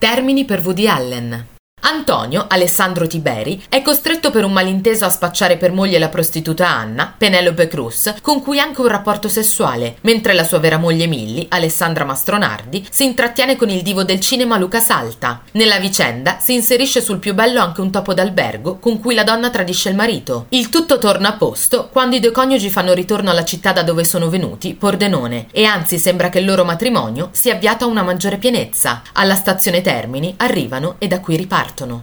Termini per Woody Allen. Antonio, Alessandro Tiberi, è costretto per un malinteso a spacciare per moglie la prostituta Anna, Penelope Cruz, con cui ha anche un rapporto sessuale, mentre la sua vera moglie Milly, Alessandra Mastronardi, si intrattiene con il divo del cinema Luca Salta. Nella vicenda si inserisce sul più bello anche un topo d'albergo con cui la donna tradisce il marito. Il tutto torna a posto quando i due coniugi fanno ritorno alla città da dove sono venuti, Pordenone, e anzi sembra che il loro matrimonio sia avviato a una maggiore pienezza. Alla stazione Termini arrivano e da qui ripartono partono.